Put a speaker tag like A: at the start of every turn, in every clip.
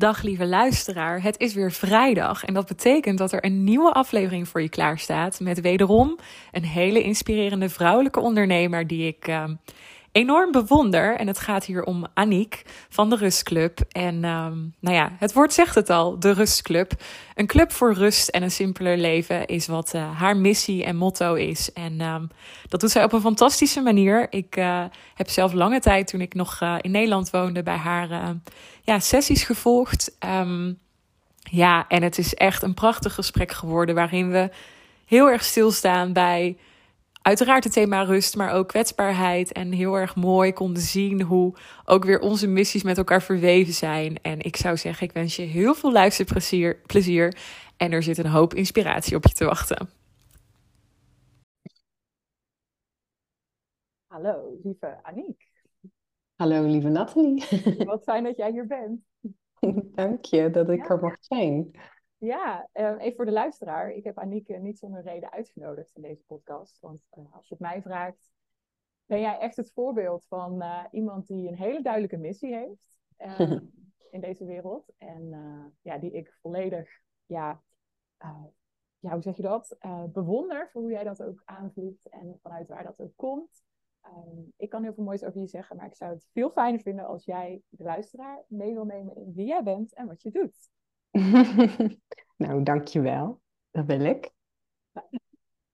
A: Dag lieve luisteraar, het is weer vrijdag en dat betekent dat er een nieuwe aflevering voor je klaar staat met wederom een hele inspirerende vrouwelijke ondernemer die ik uh, enorm bewonder. En het gaat hier om Aniek van de Rustclub. En um, nou ja, het woord zegt het al, de Rustclub. Een club voor rust en een simpeler leven is wat uh, haar missie en motto is. En um, dat doet zij op een fantastische manier. Ik uh, heb zelf lange tijd, toen ik nog uh, in Nederland woonde, bij haar ja, sessies gevolgd. Um, ja, en het is echt een prachtig gesprek geworden waarin we heel erg stilstaan bij uiteraard het thema rust, maar ook kwetsbaarheid. En heel erg mooi konden zien hoe ook weer onze missies met elkaar verweven zijn. En ik zou zeggen, ik wens je heel veel luisterplezier plezier, en er zit een hoop inspiratie op je te wachten.
B: Hallo, lieve Aniek.
C: Hallo, lieve Nathalie.
B: Wat fijn dat jij hier bent.
C: Dank je dat ik ja. er mag zijn.
B: Ja, uh, even voor de luisteraar. Ik heb Aniek niet zonder reden uitgenodigd in deze podcast. Want uh, als je het mij vraagt, ben jij echt het voorbeeld van uh, iemand die een hele duidelijke missie heeft in deze wereld. En ja, die ik volledig, ja, ja hoe zeg je dat? bewonder voor hoe jij dat ook aanvliegt en vanuit waar dat ook komt. Um, ik kan heel veel moois over je zeggen, maar ik zou het veel fijner vinden als jij de luisteraar mee wil nemen in wie jij bent en wat je doet.
C: nou, dankjewel. Dat wil ik.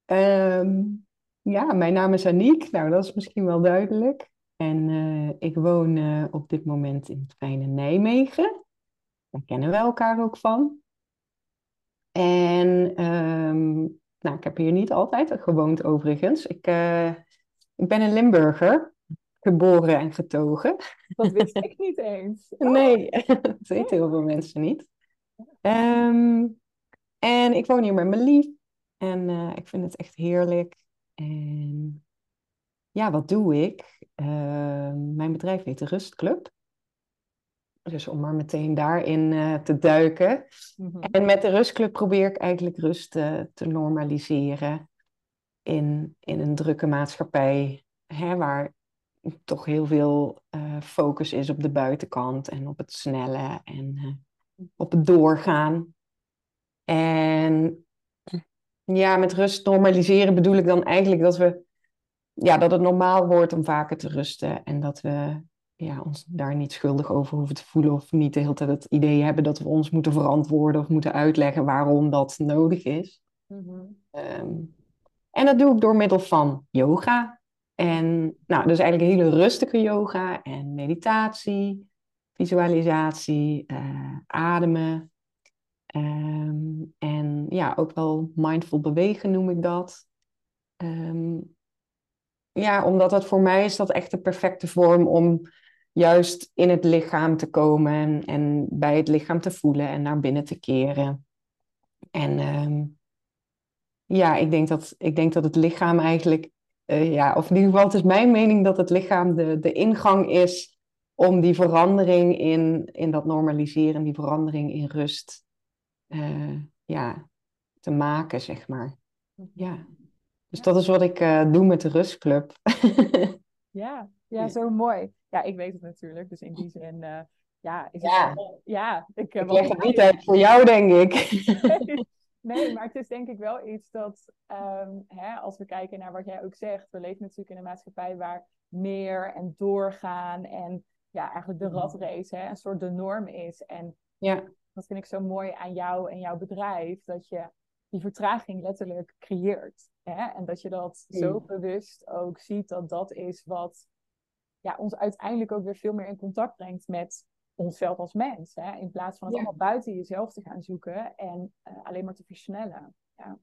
C: Um, ja, mijn naam is Aniek. Nou, dat is misschien wel duidelijk. En uh, ik woon uh, op dit moment in het fijne Nijmegen. Daar kennen we elkaar ook van. En um, nou, ik heb hier niet altijd gewoond overigens. Ik, uh, ik ben een Limburger, geboren en getogen.
B: Dat wist ik niet eens.
C: Oh. Nee, dat weten heel veel mensen niet. Um, en ik woon hier met mijn lief. En uh, ik vind het echt heerlijk. En ja, wat doe ik? Uh, mijn bedrijf heet de Rustclub. Dus om maar meteen daarin uh, te duiken. Mm -hmm. En met de Rustclub probeer ik eigenlijk rust te normaliseren. In, in een drukke maatschappij, hè, waar toch heel veel focus is op de buitenkant en op het snelle en op het doorgaan. En ja, met rust normaliseren bedoel ik dan eigenlijk dat we ja, dat het normaal wordt om vaker te rusten en dat we ja, ons daar niet schuldig over hoeven te voelen of niet de hele tijd het idee hebben dat we ons moeten verantwoorden of moeten uitleggen waarom dat nodig is. Mm-hmm. Um, en dat doe ik door middel van yoga. En nou, dus eigenlijk een hele rustige yoga en meditatie, visualisatie, uh, ademen. Um, en ja, ook wel mindful bewegen noem ik dat. Um, ja, omdat dat voor mij is dat echt de perfecte vorm om juist in het lichaam te komen en, bij het lichaam te voelen en naar binnen te keren. En um, ja, ik denk, dat, ik denk dat het lichaam eigenlijk, uh, ja, of in ieder geval, het is mijn mening dat het lichaam de, de ingang is om die verandering in, in dat normaliseren, die verandering in rust uh, ja, te maken, zeg maar. Ja. Dus dat is wat ik uh, doe met de Rustclub.
B: ja, ja, zo mooi. Ja, ik weet het natuurlijk. Dus in die zin, uh, ja. Is
C: ja.
B: Het, ja, ik,
C: ik leg het niet uit voor jou, denk ik.
B: nee, nee, maar het is denk ik wel iets dat, um, hè, als we kijken naar wat jij ook zegt, we leven natuurlijk in een maatschappij waar meer en doorgaan en ja, eigenlijk de ratrace hè, een soort de norm is. En
C: ja.
B: dat vind ik zo mooi aan jou en jouw bedrijf, dat je die vertraging letterlijk creëert. Hè? En dat je dat mm. zo bewust ook ziet dat dat is wat ja, ons uiteindelijk ook weer veel meer in contact brengt met onszelf als mens. Hè? In plaats van het ja. allemaal buiten jezelf te gaan zoeken en uh, alleen maar te versnellen. Ja.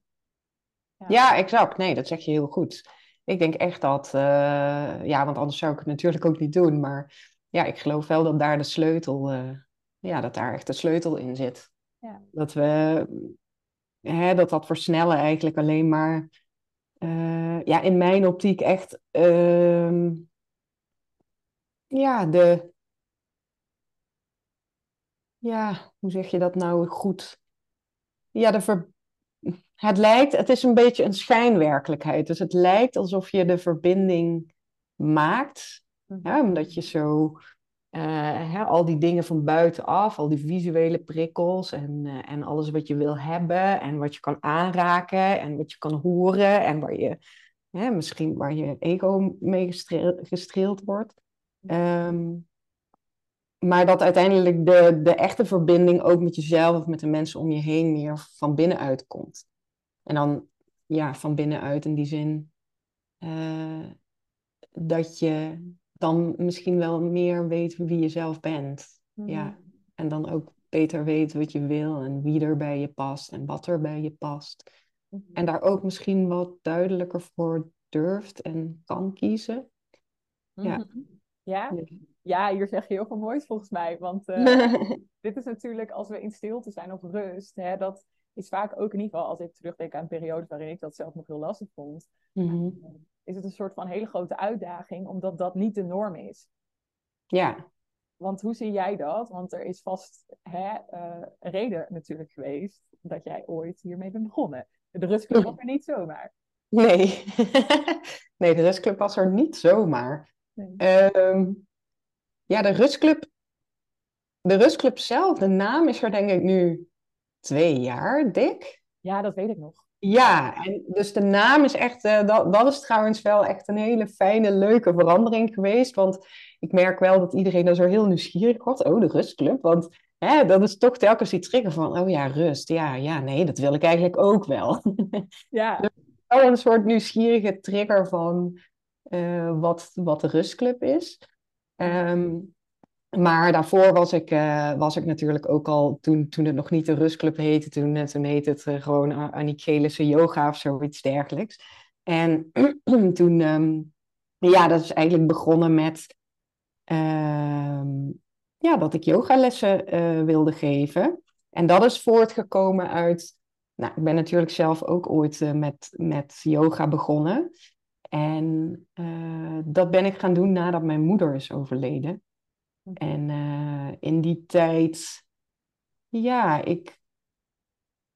C: Ja. ja, exact. Nee, dat zeg je heel goed. Ik denk echt dat, uh, ja, want anders zou ik het natuurlijk ook niet doen. Maar ja, ik geloof wel dat daar de sleutel, uh, ja, dat daar echt de sleutel in zit.
B: Ja.
C: Dat we, hè, dat dat versnellen eigenlijk alleen maar, uh, ja, in mijn optiek echt, uh, ja, de, ja, hoe zeg je dat nou goed? Ja, de ver, het lijkt, het is een beetje een schijnwerkelijkheid. Dus het lijkt alsof je de verbinding maakt, ja, omdat je zo hè, al die dingen van buitenaf, al die visuele prikkels en, eh, en alles wat je wil hebben en wat je kan aanraken en wat je kan horen en waar je hè, misschien waar je ego mee gestreeld, wordt. Ehm, maar dat uiteindelijk de, de echte verbinding ook met jezelf of met de mensen om je heen meer van binnenuit komt. En dan ja, van binnenuit in die zin uh, dat je dan misschien wel meer weet wie je zelf bent. Ja. Mhm. En dan ook beter weet wat je wil en wie er bij je past en wat er bij je past. Mhm. En daar ook misschien wat duidelijker voor durft en kan kiezen.
B: Ja. Mhm. Ja? ja, hier zeg je heel veel moois volgens mij. Want uh, dit is natuurlijk als we in stilte zijn of rust. Hè, dat is vaak ook in ieder geval als ik terugdenk aan periodes waarin ik dat zelf nog heel lastig vond. Mm is het een soort van hele grote uitdaging, omdat dat niet de norm is.
C: Ja.
B: Want hoe zie jij dat? Want er is vast hè, uh, een reden natuurlijk geweest dat jij ooit hiermee bent begonnen. De rustclub was er niet zomaar.
C: Nee, nee de rustclub was er niet zomaar. Ehm, ja, de rustclub, de rustclub zelf, de naam is er denk ik nu twee jaar, dik.
B: Ja, dat weet ik nog.
C: Ja, en dus de naam is echt, uh, dat, dat is trouwens wel echt een hele fijne, leuke verandering geweest. Want ik merk wel dat iedereen er zo heel nieuwsgierig wordt. Oh, de rustclub. Want hè, dat is toch telkens die trigger van, oh ja, rust. Ja, ja, nee, dat wil ik eigenlijk ook wel.
B: Ja.
C: dus wel een soort nieuwsgierige trigger van uh, wat, wat de rustclub is. Um, maar daarvoor was ik, uh, was ik natuurlijk ook al, toen, toen het nog niet de rustclub heette, toen, eh, toen heette het uh, gewoon Aniek Gelissen yoga of zoiets dergelijks. En toen, um, ja, dat is eigenlijk begonnen met uh, ja, dat ik yogalessen wilde geven. En dat is voortgekomen uit, nou, ik ben natuurlijk zelf ook ooit met, met yoga begonnen. En dat ben ik gaan doen nadat mijn moeder is overleden. En uh, in die tijd, ja, ik.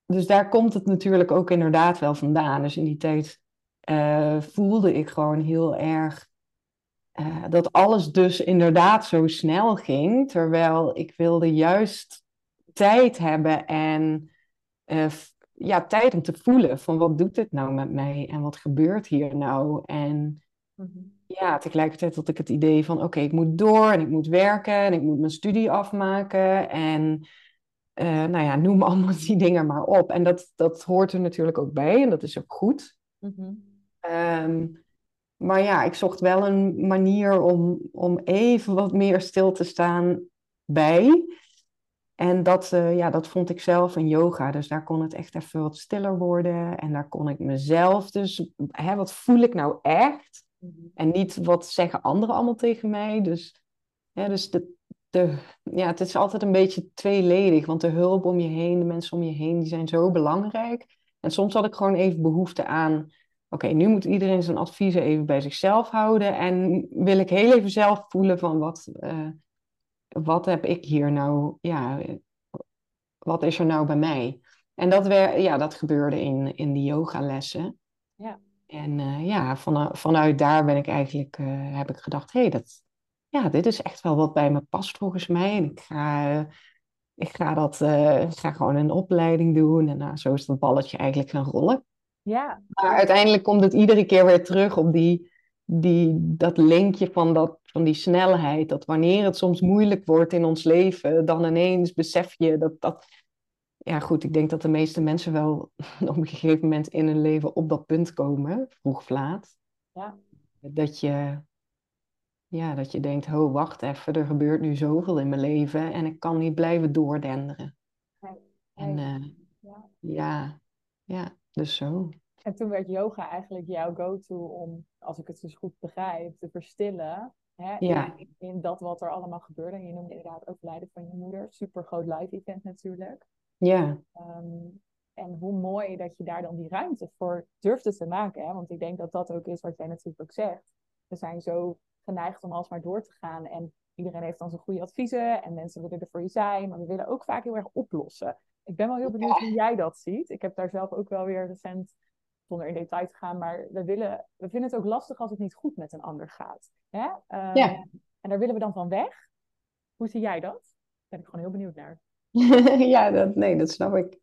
C: Dus daar komt het natuurlijk ook inderdaad wel vandaan. Dus in die tijd uh, voelde ik gewoon heel erg uh, dat alles dus inderdaad zo snel ging. Terwijl ik wilde juist tijd hebben en ja, tijd om te voelen van wat doet dit nou met mij en wat gebeurt hier nou. En mm ja, tegelijkertijd had ik het idee van oké, ik moet door en ik moet werken en ik moet mijn studie afmaken. En uh, nou ja, noem allemaal die dingen maar op. En dat, dat hoort er natuurlijk ook bij en dat is ook goed. Mhm. Ehm, maar ja, ik zocht wel een manier om, om even wat meer stil te staan bij. En dat, uh, ja, dat vond ik zelf in yoga. Dus daar kon het echt even wat stiller worden. En daar kon ik mezelf dus... Hè, wat voel ik nou echt? Mhm. En niet wat zeggen anderen allemaal tegen mij. Dus, ja, dus de, de, ja, het is altijd een beetje tweeledig. Want de hulp om je heen, de mensen om je heen, die zijn zo belangrijk. En soms had ik gewoon even behoefte aan... Oké, nu moet iedereen zijn adviezen even bij zichzelf houden. En wil ik heel even zelf voelen van wat, uh, wat heb ik hier nou... Ja, wat is er nou bij mij? En dat, weer, ja, dat gebeurde in, in die yogalessen.
B: Ja.
C: En uh, ja, van, vanuit daar ben ik eigenlijk, uh, heb ik gedacht, hé, hey, dat, ja, dit is echt wel wat bij me past volgens mij. En ik ga, ik ga, dat, uh, ik ga gewoon een opleiding doen. En nou, zo is dat balletje eigenlijk gaan rollen.
B: Ja.
C: Maar uiteindelijk komt het iedere keer weer terug op die, die, dat linkje van, dat, van die snelheid. Dat wanneer het soms moeilijk wordt in ons leven, dan ineens besef je dat, dat ja, goed, ik denk dat de meeste mensen wel op een gegeven moment in hun leven op dat punt komen, vroeg of laat.
B: Ja.
C: Dat je, ja, dat je denkt, oh, wacht even, er gebeurt nu zoveel in mijn leven en ik kan niet blijven doordenderen.
B: Nee.
C: En uh, ja. ja, ja, dus zo.
B: En toen werd yoga eigenlijk jouw go-to om, als ik het dus goed begrijp, te verstillen. Hè,
C: ja.
B: in, in, dat wat er allemaal gebeurde. En je noemde inderdaad overlijden van je moeder. Super groot live event natuurlijk.
C: Ja.
B: Ehm, en hoe mooi dat je daar dan die ruimte voor durfde te maken. Hè? Want ik denk dat dat ook is wat jij natuurlijk ook zegt. We zijn zo geneigd om alsmaar door te gaan. En iedereen heeft dan zijn goede adviezen. En mensen willen er voor je zijn. Maar we willen ook vaak heel erg oplossen. Ik ben wel heel benieuwd hoe jij dat ziet. Ik heb daar zelf ook wel weer recent, zonder in detail te gaan. Maar we, willen, we vinden het ook lastig als het niet goed met een ander gaat. Hè? Um,
C: ja.
B: En daar willen we dan van weg. Hoe zie jij dat? Daar ben ik gewoon heel benieuwd naar.
C: ja, dat, nee, dat snap ik.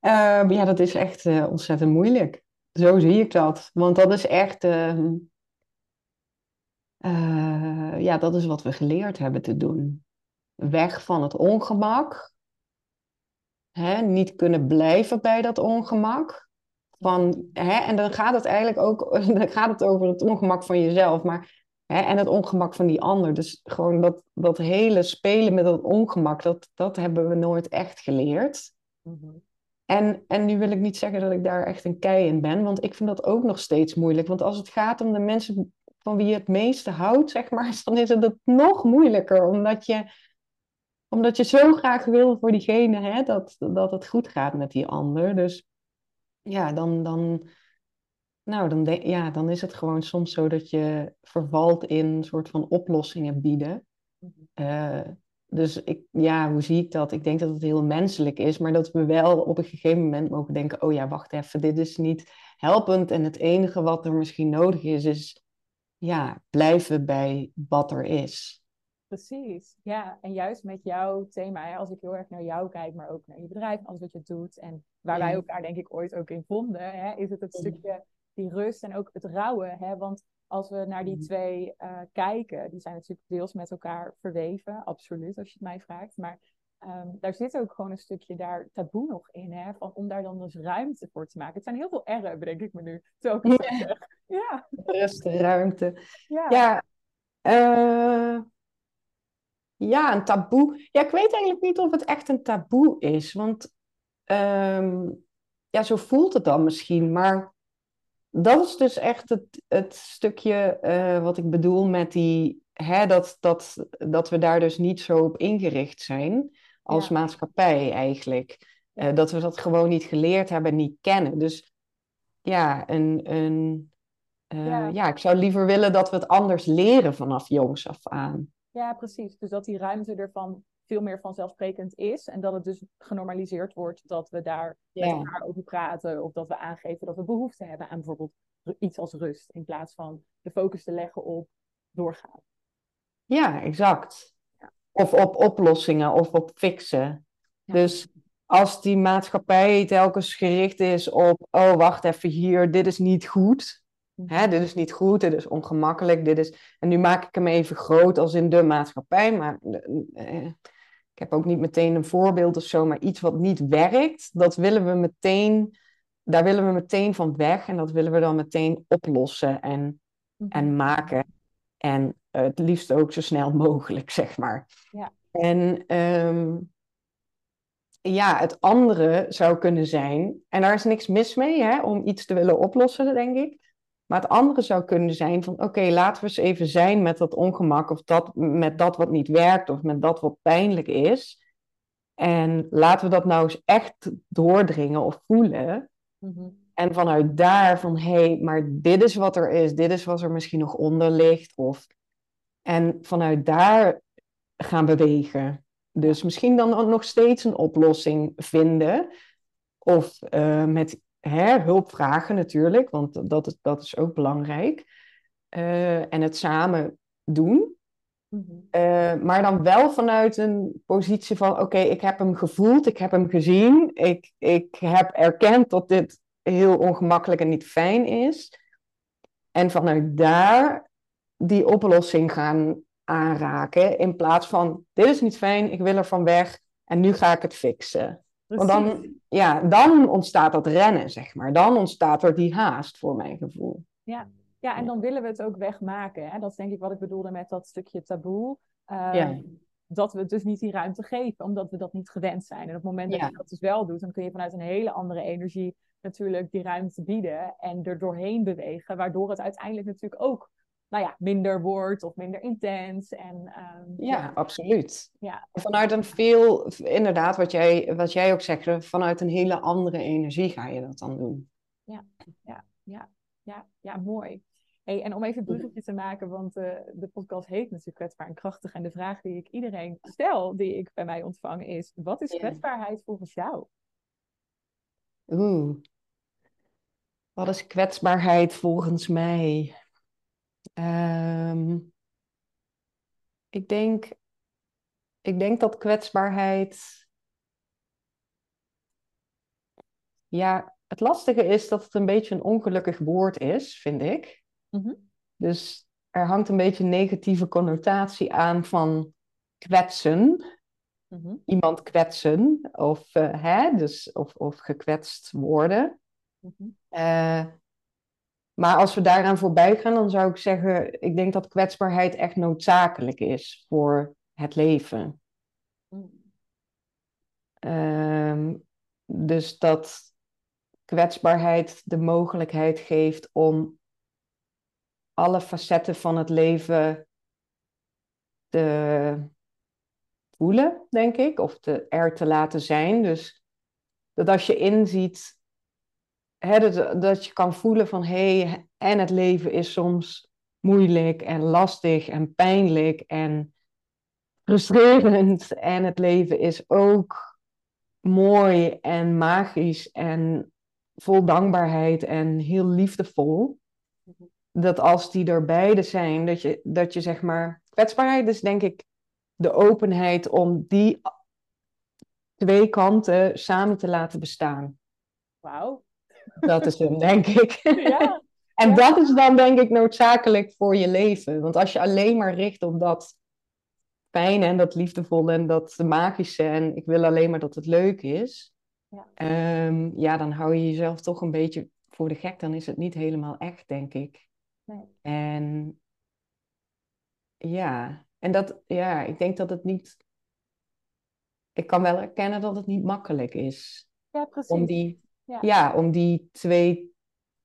C: Ehm, ja, dat is echt uh, ontzettend moeilijk. Zo zie ik dat. Want dat is echt, uh, uh, ja, dat is wat we geleerd hebben te doen. Weg van het ongemak. Hè, niet kunnen blijven bij dat ongemak. Van, hè, en dan gaat het eigenlijk ook dan gaat het over het ongemak van jezelf. Maar Hè, en het ongemak van die ander. Dus gewoon dat, dat hele spelen met dat ongemak, dat, dat hebben we nooit echt geleerd. Mhm. En, en nu wil ik niet zeggen dat ik daar echt een kei in ben, want ik vind dat ook nog steeds moeilijk. Want als het gaat om de mensen van wie je het meeste houdt, zeg maar, dan is het, het nog moeilijker. Omdat je, omdat je zo graag wil voor diegene hè, dat, dat het goed gaat met die ander. Dus ja, dan, dan, nou, dan, ja, dan is het gewoon soms zo dat je vervalt in een soort van oplossingen bieden. Mhm. Eh, dus ik, ja, hoe zie ik dat? Ik denk dat het heel menselijk is, maar dat we wel op een gegeven moment mogen denken: oh ja, wacht even, dit is niet helpend. En het enige wat er misschien nodig is, is ja, blijven bij wat er is.
B: Precies, ja. En juist met jouw thema, als ik heel erg naar jou kijk, maar ook naar je bedrijf, alles wat je doet en waar wij elkaar denk ik ooit ook in vonden, hè, is het het stukje die rust en ook het rouwen. Hè? Want als we naar die mhm. twee uh, kijken, die zijn natuurlijk deels met elkaar verweven, absoluut, als je het mij vraagt. Maar um, daar zit ook gewoon een stukje daar taboe nog in, hè? Van, om daar dan dus ruimte voor te maken. Het zijn heel veel R'en, bedenk ik me nu. Ja.
C: ja. Rust, ruimte. Ja. Ja, uh, ja, een taboe. Ja, ik weet eigenlijk niet of het echt een taboe is. Want um, ja, zo voelt het dan misschien. Maar dat is dus echt het, het stukje uh, wat ik bedoel met die, hè, dat, dat, dat we daar dus niet zo op ingericht zijn als maatschappij eigenlijk. Uh, dat we dat gewoon niet geleerd hebben, niet kennen. Dus ja, een, een, uh, ja. ja, ik zou liever willen dat we het anders leren vanaf jongs af aan.
B: Ja, precies. Dus dat die ruimte ervan veel meer vanzelfsprekend is. En dat het dus genormaliseerd wordt dat we daar met elkaar over praten. Of dat we aangeven dat we behoefte hebben aan bijvoorbeeld iets als rust. In plaats van de focus te leggen op doorgaan.
C: Ja, exact. Ja. Of op oplossingen of op fixen. Dus als die maatschappij telkens gericht is op, oh wacht even hier, dit is niet goed. Mhm. Hè, dit is niet goed, dit is ongemakkelijk, dit is... En nu maak ik hem even groot als in de maatschappij, maar eh, ik heb ook niet meteen een voorbeeld of zo, maar iets wat niet werkt, dat willen we meteen, daar willen we meteen van weg en dat willen we dan meteen oplossen en, mhm. en maken. En het liefst ook zo snel mogelijk, zeg maar. Ja. En ehm, ja, het andere zou kunnen zijn, en daar is niks mis mee hè, om iets te willen oplossen, denk ik. Maar het andere zou kunnen zijn van oké, laten we eens even zijn met dat ongemak of dat, met dat wat niet werkt of met dat wat pijnlijk is. En laten we dat nou eens echt doordringen of voelen. Mhm. En vanuit daar van hé, hey, maar dit is wat er is, dit is wat er misschien nog onder ligt. Of... En vanuit daar gaan bewegen. Dus misschien dan nog steeds een oplossing vinden. Of uh, met hè, hulp vragen natuurlijk, want dat is, dat is ook belangrijk. Uh, en het samen doen. Mm maar dan wel vanuit een positie van: oké, ik heb hem gevoeld, ik heb hem gezien, ik, ik heb erkend dat dit heel ongemakkelijk en niet fijn is. En vanuit daar die oplossing gaan aanraken, in plaats van: dit is niet fijn, ik wil er van weg en nu ga ik het fixen. Want dan, ja, dan ontstaat dat rennen, zeg maar. Dan ontstaat er die haast, voor mijn gevoel.
B: Ja, ja en dan willen we het ook wegmaken. Hè? Dat is denk ik wat ik bedoelde met dat stukje taboe. Ehm, dat we dus niet die ruimte geven, omdat we dat niet gewend zijn. En op het moment dat je dat dus wel doet, dan kun je vanuit een hele andere energie natuurlijk die ruimte bieden en er doorheen bewegen, waardoor het uiteindelijk natuurlijk ook nou ja, minder wordt of minder intens. En,
C: um, ja, absoluut. Ja. Vanuit een veel, inderdaad, wat jij, wat jij ook zegt, vanuit een hele andere energie ga je dat dan doen.
B: Ja, ja, ja, ja, ja mooi. Hey, en om even een bruggetje te maken, want uh, de podcast heet natuurlijk kwetsbaar en krachtig. En de vraag die ik iedereen stel, die ik bij mij ontvang, is: wat is kwetsbaarheid volgens jou?
C: Oeh. Wat is kwetsbaarheid volgens mij? Um, ik denk ik denk dat kwetsbaarheid. Ja, het lastige is dat het een beetje een ongelukkig woord is, vind ik.
B: Mhm.
C: Dus er hangt een beetje een negatieve connotatie aan van kwetsen.
B: Mhm.
C: Iemand kwetsen of, eh, hè, dus, of, of gekwetst worden. Eh, maar als we daaraan voorbij gaan, dan zou ik zeggen, ik denk dat kwetsbaarheid echt noodzakelijk is voor het leven. Ehm, dus dat kwetsbaarheid de mogelijkheid geeft om alle facetten van het leven te voelen, denk ik, of er te laten zijn. Dus dat als je inziet, dat, dat je kan voelen van hé, hey, en het leven is soms moeilijk en lastig en pijnlijk en frustrerend. En het leven is ook mooi en magisch en vol dankbaarheid en heel liefdevol. Dat als die er beide zijn, dat je, dat je zeg maar. Kwetsbaarheid is denk ik de openheid om die twee kanten samen te laten bestaan.
B: Wauw.
C: Dat is hem, denk ik.
B: Ja.
C: En
B: Ja.
C: dat is dan denk ik noodzakelijk voor je leven. Want als je alleen maar richt op dat fijne en dat liefdevolle en dat magische en ik wil alleen maar dat het leuk is,
B: Ja.
C: ehm, ja, dan hou je jezelf toch een beetje voor de gek. Dan is het niet helemaal echt, denk ik.
B: Nee.
C: En ja, en dat, ja, ik denk dat het niet. Ik kan wel erkennen dat het niet makkelijk is
B: Ja, precies.
C: om die,
B: Ja.
C: ja, om die twee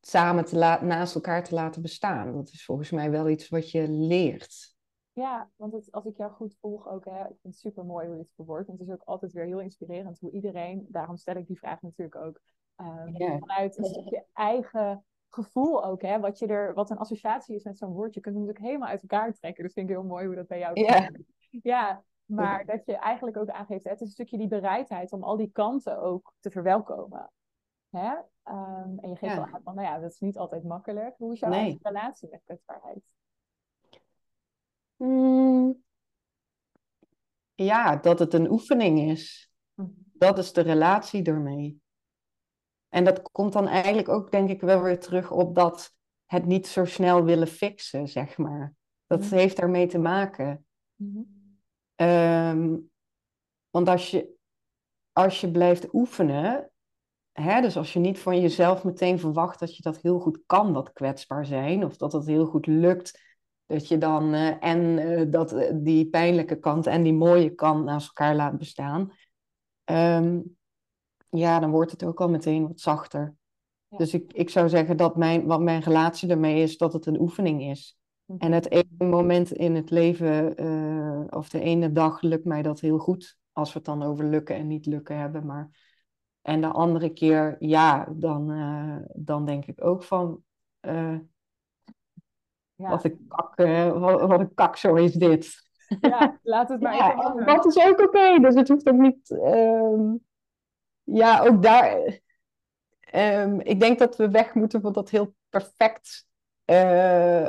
C: samen te naast elkaar te laten bestaan. Dat is volgens mij wel iets wat je leert.
B: Ja, want het, als ik jou goed volg ook, hè, ik vind het super mooi hoe je het verwoordt. Want het is ook altijd weer heel inspirerend hoe iedereen, daarom stel ik die vraag natuurlijk ook, ehm, vanuit een stukje eigen gevoel ook, hè, wat, je er, wat een associatie is met zo'n woord. Je kunt het natuurlijk helemaal uit elkaar trekken. Dus vind ik heel mooi hoe dat bij jou werkt. Ja, maar dat je eigenlijk ook aangeeft, het is een stukje die bereidheid om al die kanten ook te verwelkomen. Hè? Ehm, en je geeft
C: Ja.
B: wel aan van, nou ja, dat is niet altijd makkelijk. Hoe is jouw
C: Nee.
B: relatie met kwetsbaarheid?
C: Mm. Ja, dat het een oefening is. Dat is de relatie ermee. En dat komt dan eigenlijk ook, denk ik, wel weer terug op dat het niet zo snel willen fixen, zeg maar. Dat
B: Mhm.
C: heeft daarmee te maken.
B: Mhm.
C: Ehm, want als je, als je blijft oefenen, hè, dus als je niet van jezelf meteen verwacht dat je dat heel goed kan, dat kwetsbaar zijn, of dat het heel goed lukt, dat je dan eh, en eh, dat, eh, die pijnlijke kant en die mooie kant naast elkaar laat bestaan, ehm, ja, dan wordt het ook al meteen wat zachter.
B: Ja.
C: Dus ik, ik zou zeggen dat mijn, wat mijn relatie ermee is, dat het een oefening is.
B: Mhm.
C: En het ene moment in het leven, of de ene dag, lukt mij dat heel goed. Als we het dan over lukken en niet lukken hebben. Maar... En de andere keer, ja, dan, eh, dan denk ik ook van, eh,
B: Ja.
C: wat, een kak, eh, wat, wat een kak, zo is dit.
B: Ja, laat het maar
C: Ja,
B: even
C: dat is ook oké. Dus het hoeft ook niet. ehm, ja, ook daar. ehm, ik denk dat we weg moeten van dat heel perfect.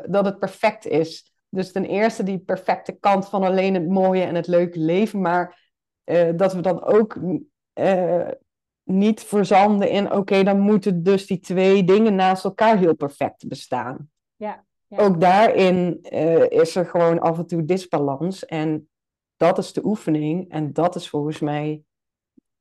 C: dat het perfect is. Dus ten eerste die perfecte kant van alleen het mooie en het leuke leven. Maar dat we dan ook niet verzanden in. Oké, dan moeten dus die twee dingen naast elkaar heel perfect bestaan.
B: Ja, ja.
C: Ook daarin eh, is er gewoon af en toe disbalans. En dat is de oefening. En dat is volgens mij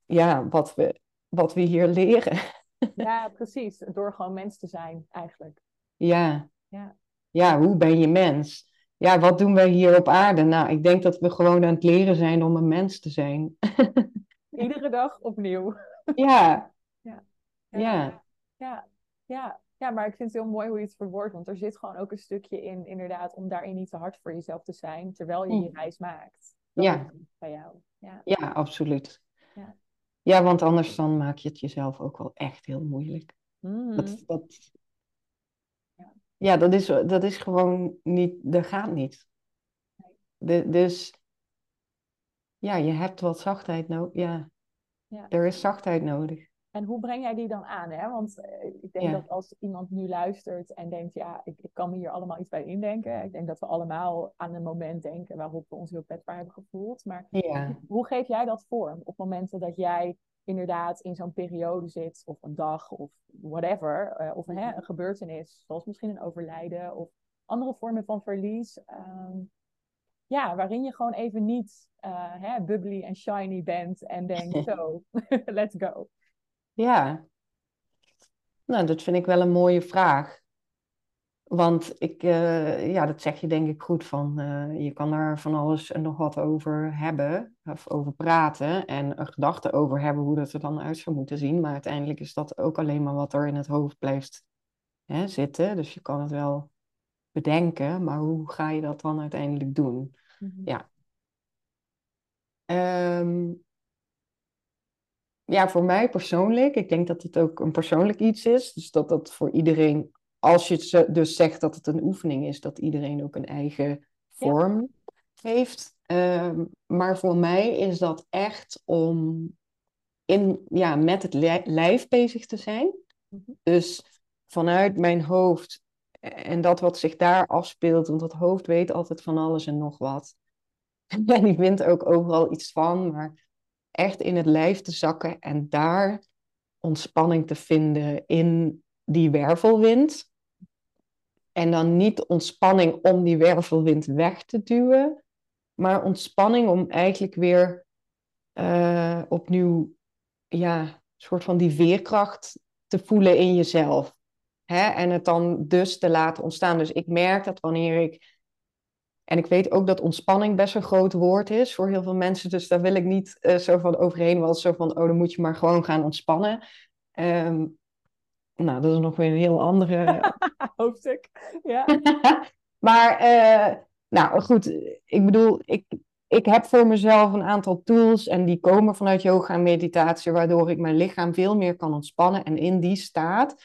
C: ja, wat, we, wat we hier leren.
B: Ja, precies. Door gewoon mens te zijn, eigenlijk.
C: Ja.
B: Ja.
C: ja, hoe ben je mens? Ja, wat doen wij hier op aarde? Nou, ik denk dat we gewoon aan het leren zijn om een mens te zijn.
B: Iedere dag opnieuw.
C: Ja,
B: Ja.
C: ja,
B: Ja, ja. ja, maar ik vind het heel mooi hoe je het verwoordt. Want er zit gewoon ook een stukje in, inderdaad, om daarin niet te hard voor jezelf te zijn. Terwijl je je
C: Mm.
B: reis maakt. Dat
C: Ja.
B: bij jou. Ja.
C: ja, absoluut.
B: Ja.
C: Ja, want anders dan maak je het jezelf ook wel echt heel moeilijk. Dat, dat,
B: Ja.
C: ja, dat is, dat is gewoon niet, dat gaat niet. De, dus ja, je hebt wat zachtheid nodig. Ja.
B: Ja.
C: er is zachtheid nodig.
B: En hoe breng jij die dan aan? Hè? Want eh, ik denk
C: Ja.
B: dat als iemand nu luistert en denkt, ja, ik, ik kan me hier allemaal iets bij indenken. Ik denk dat we allemaal aan een moment denken waarop we ons heel kwetsbaar hebben gevoeld. Maar
C: Ja.
B: hoe geef jij dat vorm op momenten dat jij inderdaad in zo'n periode zit, of een dag, of whatever, eh, of hè, een gebeurtenis, zoals misschien een overlijden, of andere vormen van verlies. ehm, ja, waarin je gewoon even niet eh, hè, bubbly en shiny bent en denkt, zo, let's go.
C: Ja. Nou, dat vind ik wel een mooie vraag. Want ik, eh, ja, dat zeg je denk ik goed van, eh, je kan er van alles en nog wat over hebben, of over praten en een gedachte over hebben hoe dat er dan uit zou moeten zien. Maar uiteindelijk is dat ook alleen maar wat er in het hoofd blijft hè, zitten. Dus je kan het wel bedenken, maar hoe ga je dat dan uiteindelijk doen? Ja. Ehm, ja, voor mij persoonlijk, ik denk dat het ook een persoonlijk iets is. Dus dat dat voor iedereen, als je dus zegt dat het een oefening is, dat iedereen ook een eigen vorm heeft. Ehm, maar voor mij is dat echt om in, ja, met het li- lijf bezig te zijn.
B: Mhm.
C: Dus vanuit mijn hoofd en dat wat zich daar afspeelt, want dat hoofd weet altijd van alles en nog wat. En die vindt ook overal iets van, maar echt in het lijf te zakken en daar ontspanning te vinden in die wervelwind. En dan niet ontspanning om die wervelwind weg te duwen, maar ontspanning om eigenlijk weer eh, opnieuw, ja, soort van die veerkracht te voelen in jezelf. Hè? En het dan dus te laten ontstaan. Dus ik merk dat wanneer ik. En ik weet ook dat ontspanning best een groot woord is voor heel veel mensen. Dus daar wil ik niet eh, zo van overheen. Wel zo van, oh, dan moet je maar gewoon gaan ontspannen. Ehm, nou, dat is nog weer een heel andere
B: Hoofdstuk. Ja.
C: maar, eh, nou goed, ik bedoel, ik, ik heb voor mezelf een aantal tools en die komen vanuit yoga en meditatie, waardoor ik mijn lichaam veel meer kan ontspannen. En in die staat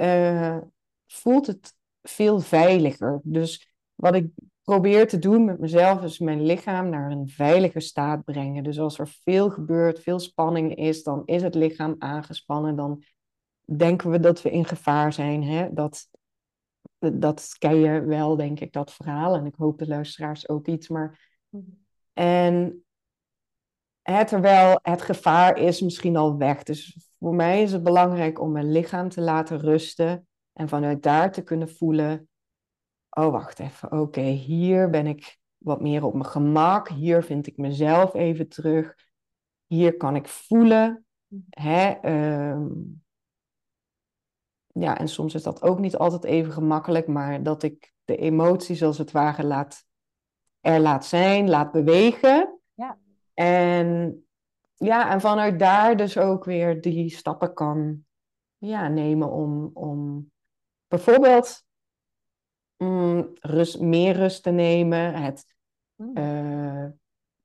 C: eh, voelt het veel veiliger. Dus wat ik probeer te doen met mezelf is mijn lichaam naar een veilige staat brengen. Dus als er veel gebeurt, veel spanning is, dan is het lichaam aangespannen. Dan denken we dat we in gevaar zijn. Hè? Dat, dat ken je wel, denk ik, dat verhaal. En ik hoop de luisteraars ook iets. Maar... En hè, terwijl het gevaar is misschien al weg. Dus voor mij is het belangrijk om mijn lichaam te laten rusten. En vanuit daar te kunnen voelen. Oh, wacht even. Oké, hier ben ik wat meer op mijn gemak. Hier vind ik mezelf even terug. Hier kan ik voelen. Hè, ehm, ja, en soms is dat ook niet altijd even gemakkelijk, maar dat ik de emoties als het ware laat, er laat zijn, laat bewegen.
B: Ja.
C: En, ja, en vanuit daar dus ook weer die stappen kan ja, nemen om, om bijvoorbeeld mm, rust, meer rust te nemen, het
B: Mm.
C: eh,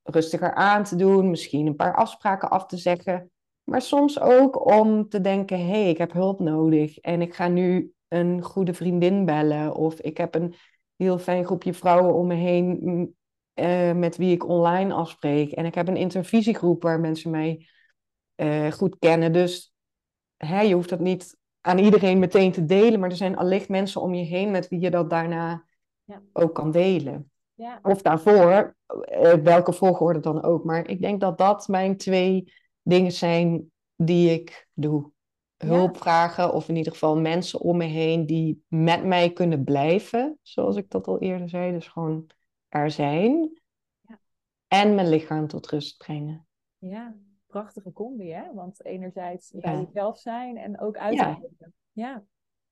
C: rustiger aan te doen, misschien een paar afspraken af te zeggen. Maar soms ook om te denken: hé, hey, ik heb hulp nodig en ik ga nu een goede vriendin bellen. Of ik heb een heel fijn groepje vrouwen om me heen eh, met wie ik online afspreek. En ik heb een intervisiegroep waar mensen mij eh, goed kennen. Dus hè, je hoeft dat niet aan iedereen meteen te delen, maar er zijn allicht mensen om je heen met wie je dat daarna
B: Ja.
C: ook kan delen.
B: Ja.
C: Of daarvoor, eh, welke volgorde dan ook. Maar ik denk dat dat mijn twee dingen zijn die ik doe. Hulp vragen, of in ieder geval mensen om me heen die met mij kunnen blijven, zoals ik dat al eerder zei. Dus gewoon er zijn.
B: Ja.
C: En mijn lichaam tot rust brengen.
B: Ja, prachtige combi, hè? Want enerzijds bij
C: Ja.
B: jezelf zijn en ook
C: Ja.
B: uitdrukken. Ja.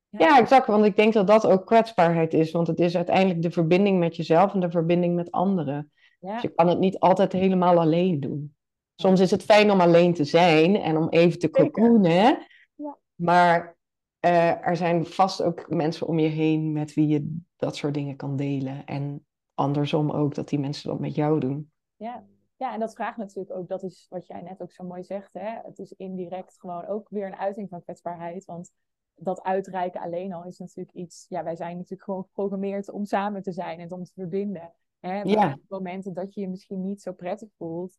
C: Ja, exact. Want ik denk dat dat ook kwetsbaarheid is. Want het is uiteindelijk de verbinding met jezelf en de verbinding met anderen.
B: Ja.
C: Dus je kan het niet altijd helemaal alleen doen. Soms is het fijn om alleen te zijn en om even te cocoonen.
B: Ja.
C: Maar eh, er zijn vast ook mensen om je heen met wie je dat soort dingen kan delen. En andersom ook, dat die mensen dat met jou doen.
B: Ja. ja, en dat vraagt natuurlijk ook, dat is wat jij net ook zo mooi zegt, hè? Het is indirect gewoon ook weer een uiting van kwetsbaarheid. Want dat uitreiken alleen al is natuurlijk iets, ja, wij zijn natuurlijk gewoon geprogrammeerd om samen te zijn en om te verbinden. Hè? Maar
C: Ja.
B: op momenten dat je je misschien niet zo prettig voelt,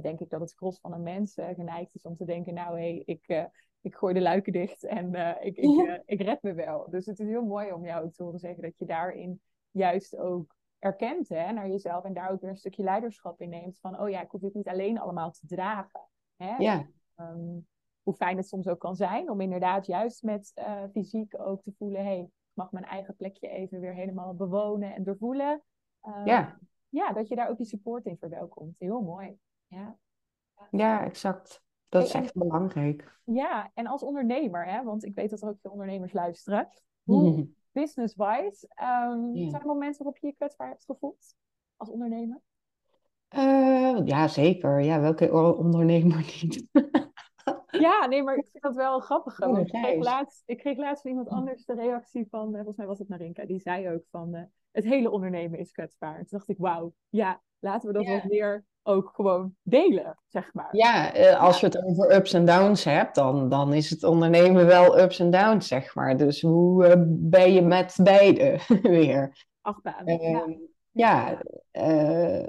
B: denk ik dat het gros van de mensen geneigd is om te denken, nou hé, hey, ik, ik gooi de luiken dicht en ik, ik, ik red me wel. Dus het is heel mooi om jou te horen zeggen dat je daarin juist ook erkent hè, naar jezelf en daar ook weer een stukje leiderschap in neemt. Van, oh ja, ik hoef dit niet alleen allemaal te dragen. Hè?
C: Ja.
B: Ehm, hoe fijn het soms ook kan zijn om inderdaad juist met uh, fysiek ook te voelen, hey, ik mag mijn eigen plekje even weer helemaal bewonen en doorvoelen. Um, ja. Ja, dat je daar ook die support in verwelkomt. Heel mooi. Ja,
C: ja exact. Dat is echt belangrijk.
B: Ja, en als ondernemer, hè, want ik weet dat er ook veel ondernemers luisteren. Hoe, business-wise, um, zijn er momenten waarop je je kwetsbaar hebt gevoeld als ondernemer?
C: Uh, ja, zeker. Ja, welke ondernemer niet?
B: ja, nee, maar ik vind dat wel grappig. Oh, ik, kreeg laatst, ik kreeg laatst van iemand anders de reactie van, uh, volgens mij was het Narinka, die zei ook van, uh, het hele ondernemen is kwetsbaar. toen dacht ik, wauw, ja, laten we dat wat meer ook gewoon delen, zeg maar.
C: Ja, eh, als je het over ups en downs hebt, dan, dan is het ondernemen wel ups en downs, zeg maar. Dus hoe uh, ben je met beide weer?
B: Achtbaan.
C: Uh, ja, ja uh,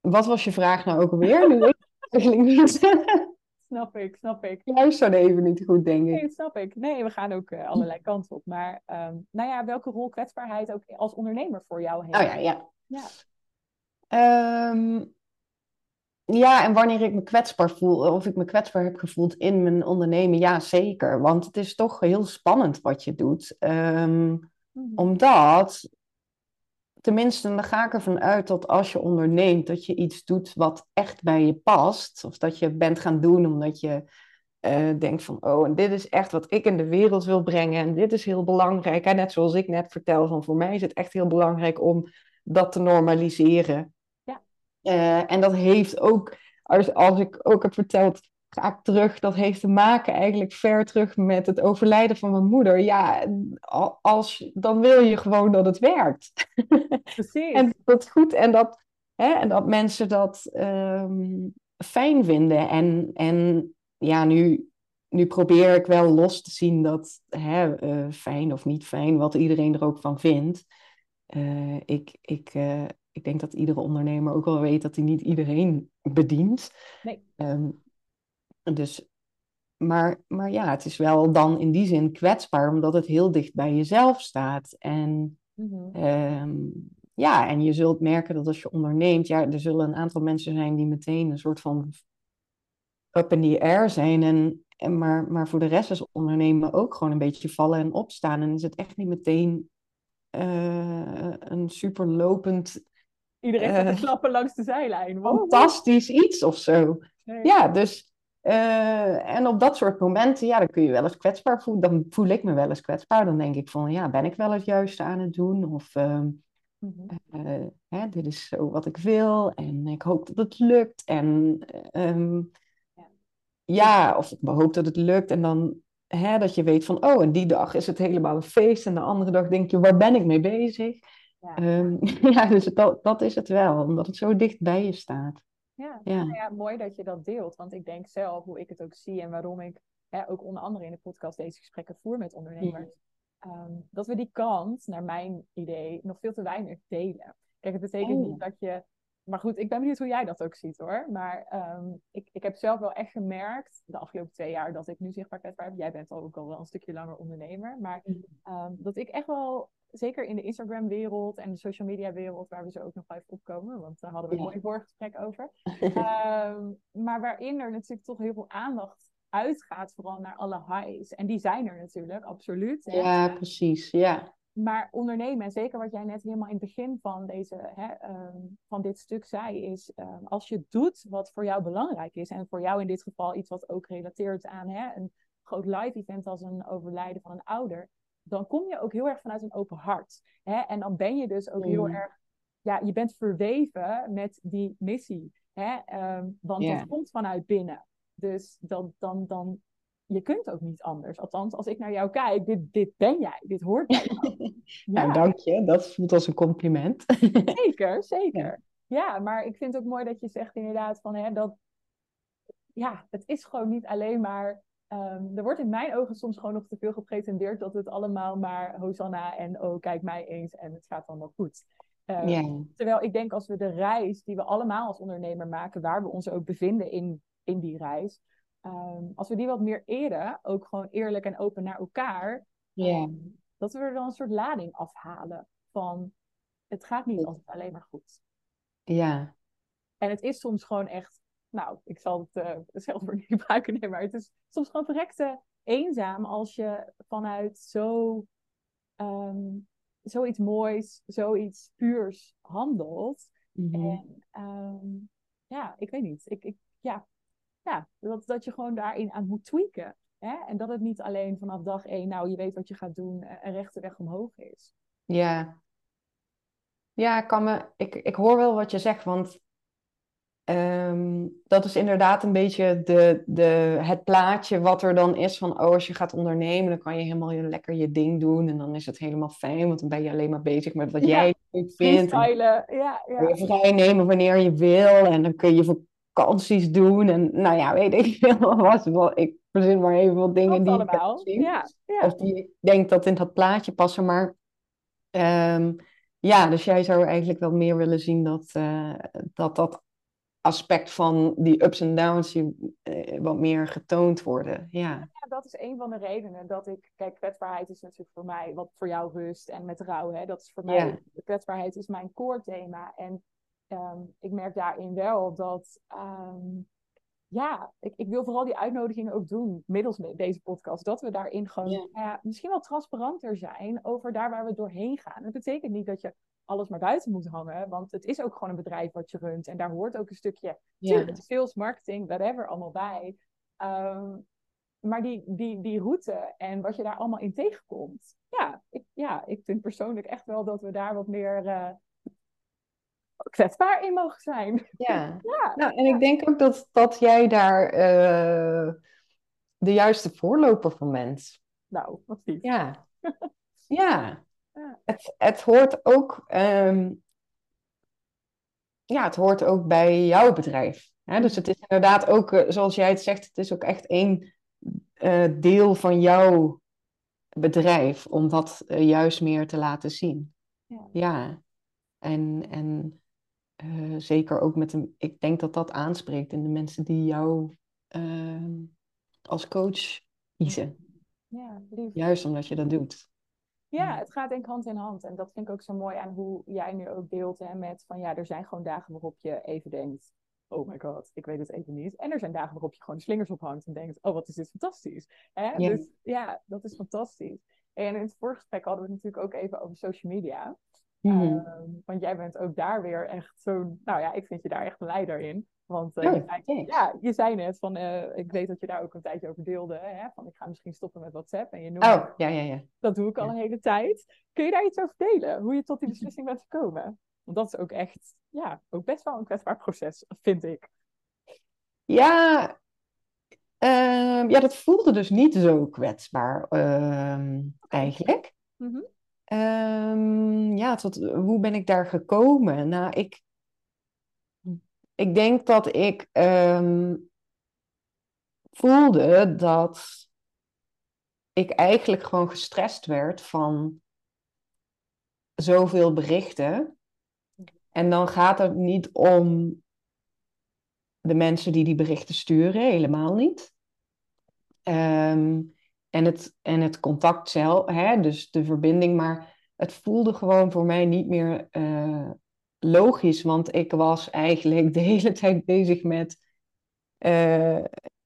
C: wat was je vraag nou ook alweer? nu weet ik eigenlijk niet.
B: snap ik, snap ik.
C: Luister even niet goed, denk ik.
B: Nee, snap ik. Nee, we gaan ook allerlei kanten op. Maar um, nou ja, welke rol kwetsbaarheid ook als ondernemer voor jou heeft?
C: Oh ja, ja. ja. Um, ja, en wanneer ik me kwetsbaar voel, of ik me kwetsbaar heb gevoeld in mijn ondernemen, ja, zeker. Want het is toch heel spannend wat je doet. Um, Omdat, tenminste, dan ga ik ervan uit dat als je onderneemt, dat je iets doet wat echt bij je past. Of dat je bent gaan doen omdat je uh, denkt van, oh, en dit is echt wat ik in de wereld wil brengen. En dit is heel belangrijk. En net zoals ik net vertel, van voor mij is het echt heel belangrijk om dat te normaliseren. Uh, en dat heeft ook, als, als ik ook heb verteld, ga ik terug, dat heeft te maken eigenlijk ver terug met het overlijden van mijn moeder. Ja, als, dan wil je gewoon dat het werkt.
B: Precies.
C: en dat goed en dat, hè, en dat mensen dat um, fijn vinden. En, en ja, nu, nu probeer ik wel los te zien dat hè, uh, fijn of niet fijn, wat iedereen er ook van vindt. Uh, ik, ik, uh, ik denk dat iedere ondernemer ook wel weet dat hij niet iedereen bedient.
B: Nee.
C: Um, dus, maar, maar ja, het is wel dan in die zin kwetsbaar, omdat het heel dicht bij jezelf staat. En mm-hmm. um, ja, en je zult merken dat als je onderneemt, ja, er zullen een aantal mensen zijn die meteen een soort van up in the air zijn. En, en maar, maar voor de rest is ondernemen ook gewoon een beetje vallen en opstaan. En is het echt niet meteen uh, een super lopend
B: Iedereen gaat uh, klappen langs de zijlijn.
C: Wow. Fantastisch iets of zo. Nee. Ja, dus... Uh, en op dat soort momenten, ja, dan kun je wel eens kwetsbaar voelen. Dan voel ik me wel eens kwetsbaar. Dan denk ik van, ja, ben ik wel het juiste aan het doen? Of uh, mm-hmm. uh, hè, dit is zo wat ik wil. En ik hoop dat het lukt. En um, ja. ja, of ik hoop dat het lukt. En dan hè, dat je weet van, oh, en die dag is het helemaal een feest. En de andere dag denk je, waar ben ik mee bezig? Ja, um, ja dus dat, dat is het wel, omdat het zo dicht bij je staat.
B: Ja, ja. Nou ja, mooi dat je dat deelt. Want ik denk zelf, hoe ik het ook zie en waarom ik hè, ook onder andere in de podcast deze gesprekken voer met ondernemers, um, dat we die kant, naar mijn idee, nog veel te weinig delen. Kijk, het betekent oh. niet dat je. Maar goed, ik ben benieuwd hoe jij dat ook ziet hoor. Maar um, ik, ik heb zelf wel echt gemerkt de afgelopen twee jaar dat ik nu zichtbaar kwetsbaar heb. Jij bent al ook al wel een stukje langer ondernemer. Maar um, dat ik echt wel zeker in de Instagram-wereld en de social media-wereld, waar we zo ook nog even opkomen, want daar hadden we een mooi voorgesprek over. um, maar waarin er natuurlijk toch heel veel aandacht uitgaat, vooral naar alle highs. En die zijn er natuurlijk, absoluut.
C: Ja, precies, ja.
B: Maar ondernemen, en zeker wat jij net helemaal in het begin van, deze, hè, um, van dit stuk zei, is um, als je doet wat voor jou belangrijk is, en voor jou in dit geval iets wat ook relateert aan hè, een groot live event als een overlijden van een ouder, dan kom je ook heel erg vanuit een open hart. Hè? En dan ben je dus ook heel mm. erg, ja, je bent verweven met die missie. Hè? Um, want yeah. dat komt vanuit binnen. Dus dan, dan, dan, je kunt ook niet anders. Althans, als ik naar jou kijk, dit, dit ben jij, dit hoort bij jou.
C: ja. Nou, dank je, dat voelt als een compliment.
B: zeker, zeker. Ja. ja, maar ik vind het ook mooi dat je zegt inderdaad van, hè, dat, ja, het is gewoon niet alleen maar Um, er wordt in mijn ogen soms gewoon nog te veel gepretendeerd dat het allemaal maar Hosanna en oh kijk mij eens en het gaat allemaal goed.
C: Ja.
B: Terwijl ik denk als we de reis die we allemaal als ondernemer maken, waar we ons ook bevinden in, in die reis, ehm, als we die wat meer eren, ook gewoon eerlijk en open naar elkaar, ehm, dat we er dan een soort lading afhalen van het gaat niet altijd alleen maar goed.
C: Ja.
B: En het is soms gewoon echt, nou, ik zal het uh, zelf niet gebruiken, nee, maar het is soms gewoon verrekte eenzaam als je vanuit zo, um, zoiets moois, zoiets puurs handelt.
C: Mhm.
B: En um, ja, ik weet niet. Ik, ik, ja, ja dat, dat je gewoon daarin aan moet tweaken. Hè? En dat het niet alleen vanaf dag één, nou, je weet wat je gaat doen en rechte weg omhoog is.
C: Ja. Ja, ik, kan me, ik, ik hoor wel wat je zegt, want ehm, dat is inderdaad een beetje de, de, het plaatje wat er dan is van, oh, als je gaat ondernemen, dan kan je helemaal je, lekker je ding doen en dan is het helemaal fijn, want dan ben je alleen maar bezig met wat
B: Ja,
C: jij vindt. En
B: Freestylen, ja, ja.
C: je vrij nemen wanneer je wil en dan kun je vakanties doen en nou ja, weet ik veel wat. wel. Ik verzin maar even wat dingen
B: Dat
C: die ik.
B: Ja, ja.
C: Of die ik denk dat in dat plaatje passen. Maar ehm, ja, dus jij zou eigenlijk wel meer willen zien dat eh, dat, dat aspect van die ups en downs die, eh, wat meer getoond worden. Ja,
B: Ja, dat is een van de redenen dat ik, kijk, kwetsbaarheid is natuurlijk voor mij, wat voor jou rust en met rouw, hè, dat is voor mij,
C: Ja.
B: kwetsbaarheid is mijn core thema. En ehm, ik merk daarin wel dat, ehm, ja, ik, ik wil vooral die uitnodigingen ook doen, middels deze podcast, dat we daarin gewoon,
C: Ja.
B: ja, misschien wel transparanter zijn over daar waar we doorheen gaan. Dat betekent niet dat je alles maar buiten moet hangen, want het is ook gewoon een bedrijf wat je runt en daar hoort ook een stukje sales, marketing, whatever, allemaal bij. Ehm, maar die, die, die route en wat je daar allemaal in tegenkomt. Ja ik, ja, ik vind persoonlijk echt wel dat we daar wat meer eh, kwetsbaar in mogen zijn.
C: ja.
B: Ja,
C: Nou, en ik denk ook dat, dat jij daar eh, de juiste voorloper van bent.
B: nou, wat lief.
C: Ja. Ja. Het, het hoort ook, ehm, ja, het hoort ook bij jouw bedrijf. Hè? Dus het is inderdaad ook, eh, zoals jij het zegt, het is ook echt één eh, deel van jouw bedrijf om dat eh, juist meer te laten zien.
B: Ja.
C: Ja. En, en zeker ook met een, ik denk dat dat aanspreekt in de mensen die jou ehm, als coach kiezen.
B: Ja, lief.
C: Juist omdat je dat doet.
B: Ja, het gaat denk ik hand in hand. En dat vind ik ook zo mooi aan hoe jij nu ook deelt hè, met van ja, er zijn gewoon dagen waarop je even denkt, oh my god, ik weet het even niet. En er zijn dagen waarop je gewoon de slingers ophangt en denkt, oh wat is dit fantastisch. Hè?
C: Ja.
B: Dus ja, dat is fantastisch. En in het vorige gesprek hadden we het natuurlijk ook even over social media.
C: Mhm.
B: Ehm, want jij bent ook daar weer echt zo'n, nou ja, ik vind je daar echt een leider in. Want eh,
C: Oh,
B: je, zei,
C: thanks.
B: ja, je zei net van, eh, ik weet dat je daar ook een tijdje over deelde, hè, van ik ga misschien stoppen met WhatsApp. En je noemde
C: Oh, ja, ja, ja.
B: dat doe ik al
C: Ja.
B: een hele tijd. Kun je daar iets over delen? Hoe je tot die beslissing bent gekomen? Want dat is ook echt, ja, ook best wel een kwetsbaar proces, vind ik.
C: Ja, ehm, ja, dat voelde dus niet zo kwetsbaar, ehm, eigenlijk.
B: Mhm.
C: Ehm, ja, tot, hoe ben ik daar gekomen? Nou, ik, ik denk dat ik ehm, voelde dat ik eigenlijk gewoon gestrest werd van zoveel berichten. En dan gaat het niet om de mensen die die berichten sturen, helemaal niet. Ehm, en, het, en het contact zelf, hè, dus de verbinding, maar het voelde gewoon voor mij niet meer eh, logisch, want ik was eigenlijk de hele tijd bezig met. eh,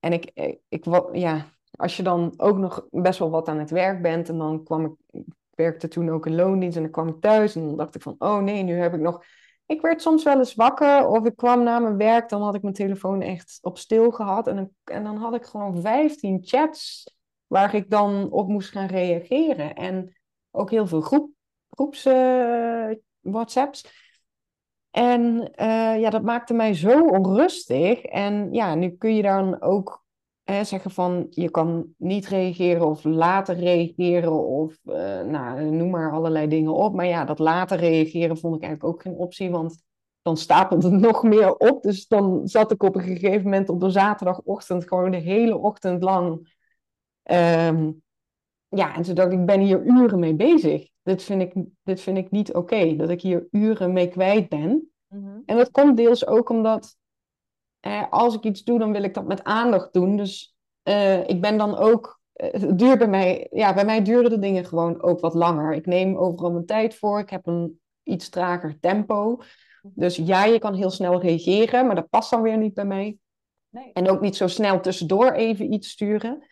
C: en ik, ik, ik, wa- ja, als je dan ook nog best wel wat aan het werk bent, en dan kwam ik, ik werkte toen ook in loondienst, en dan kwam ik thuis en dan dacht ik van, oh nee, nu heb ik nog. Ik werd soms wel eens wakker of ik kwam na mijn werk, dan had ik mijn telefoon echt op stil gehad. En en dan had ik gewoon 15 chats waar ik dan op moest gaan reageren. En ook heel veel groep, groeps eh. En eh, ja, dat maakte mij zo onrustig. En ja, nu kun je dan ook hè, zeggen van je kan niet reageren of later reageren of eh, nou, noem maar allerlei dingen op. Maar ja, dat later reageren vond ik eigenlijk ook geen optie, want dan stapelt het nog meer op. Dus dan zat ik op een gegeven moment op de zaterdagochtend gewoon de hele ochtend lang ehm, ja, en toen dacht ik, ik ben hier uren mee bezig. Dit vind ik, dit vind ik niet oké, dat ik hier uren mee kwijt ben.
B: Mhm.
C: En dat komt deels ook omdat eh, als ik iets doe, dan wil ik dat met aandacht doen. Dus eh, ik ben dan ook, het duurt bij mij, ja, bij mij duren de dingen gewoon ook wat langer. Ik neem overal mijn tijd voor, ik heb een iets trager tempo. Dus ja, je kan heel snel reageren, maar dat past dan weer niet bij mij.
B: Nee.
C: En ook niet zo snel tussendoor even iets sturen.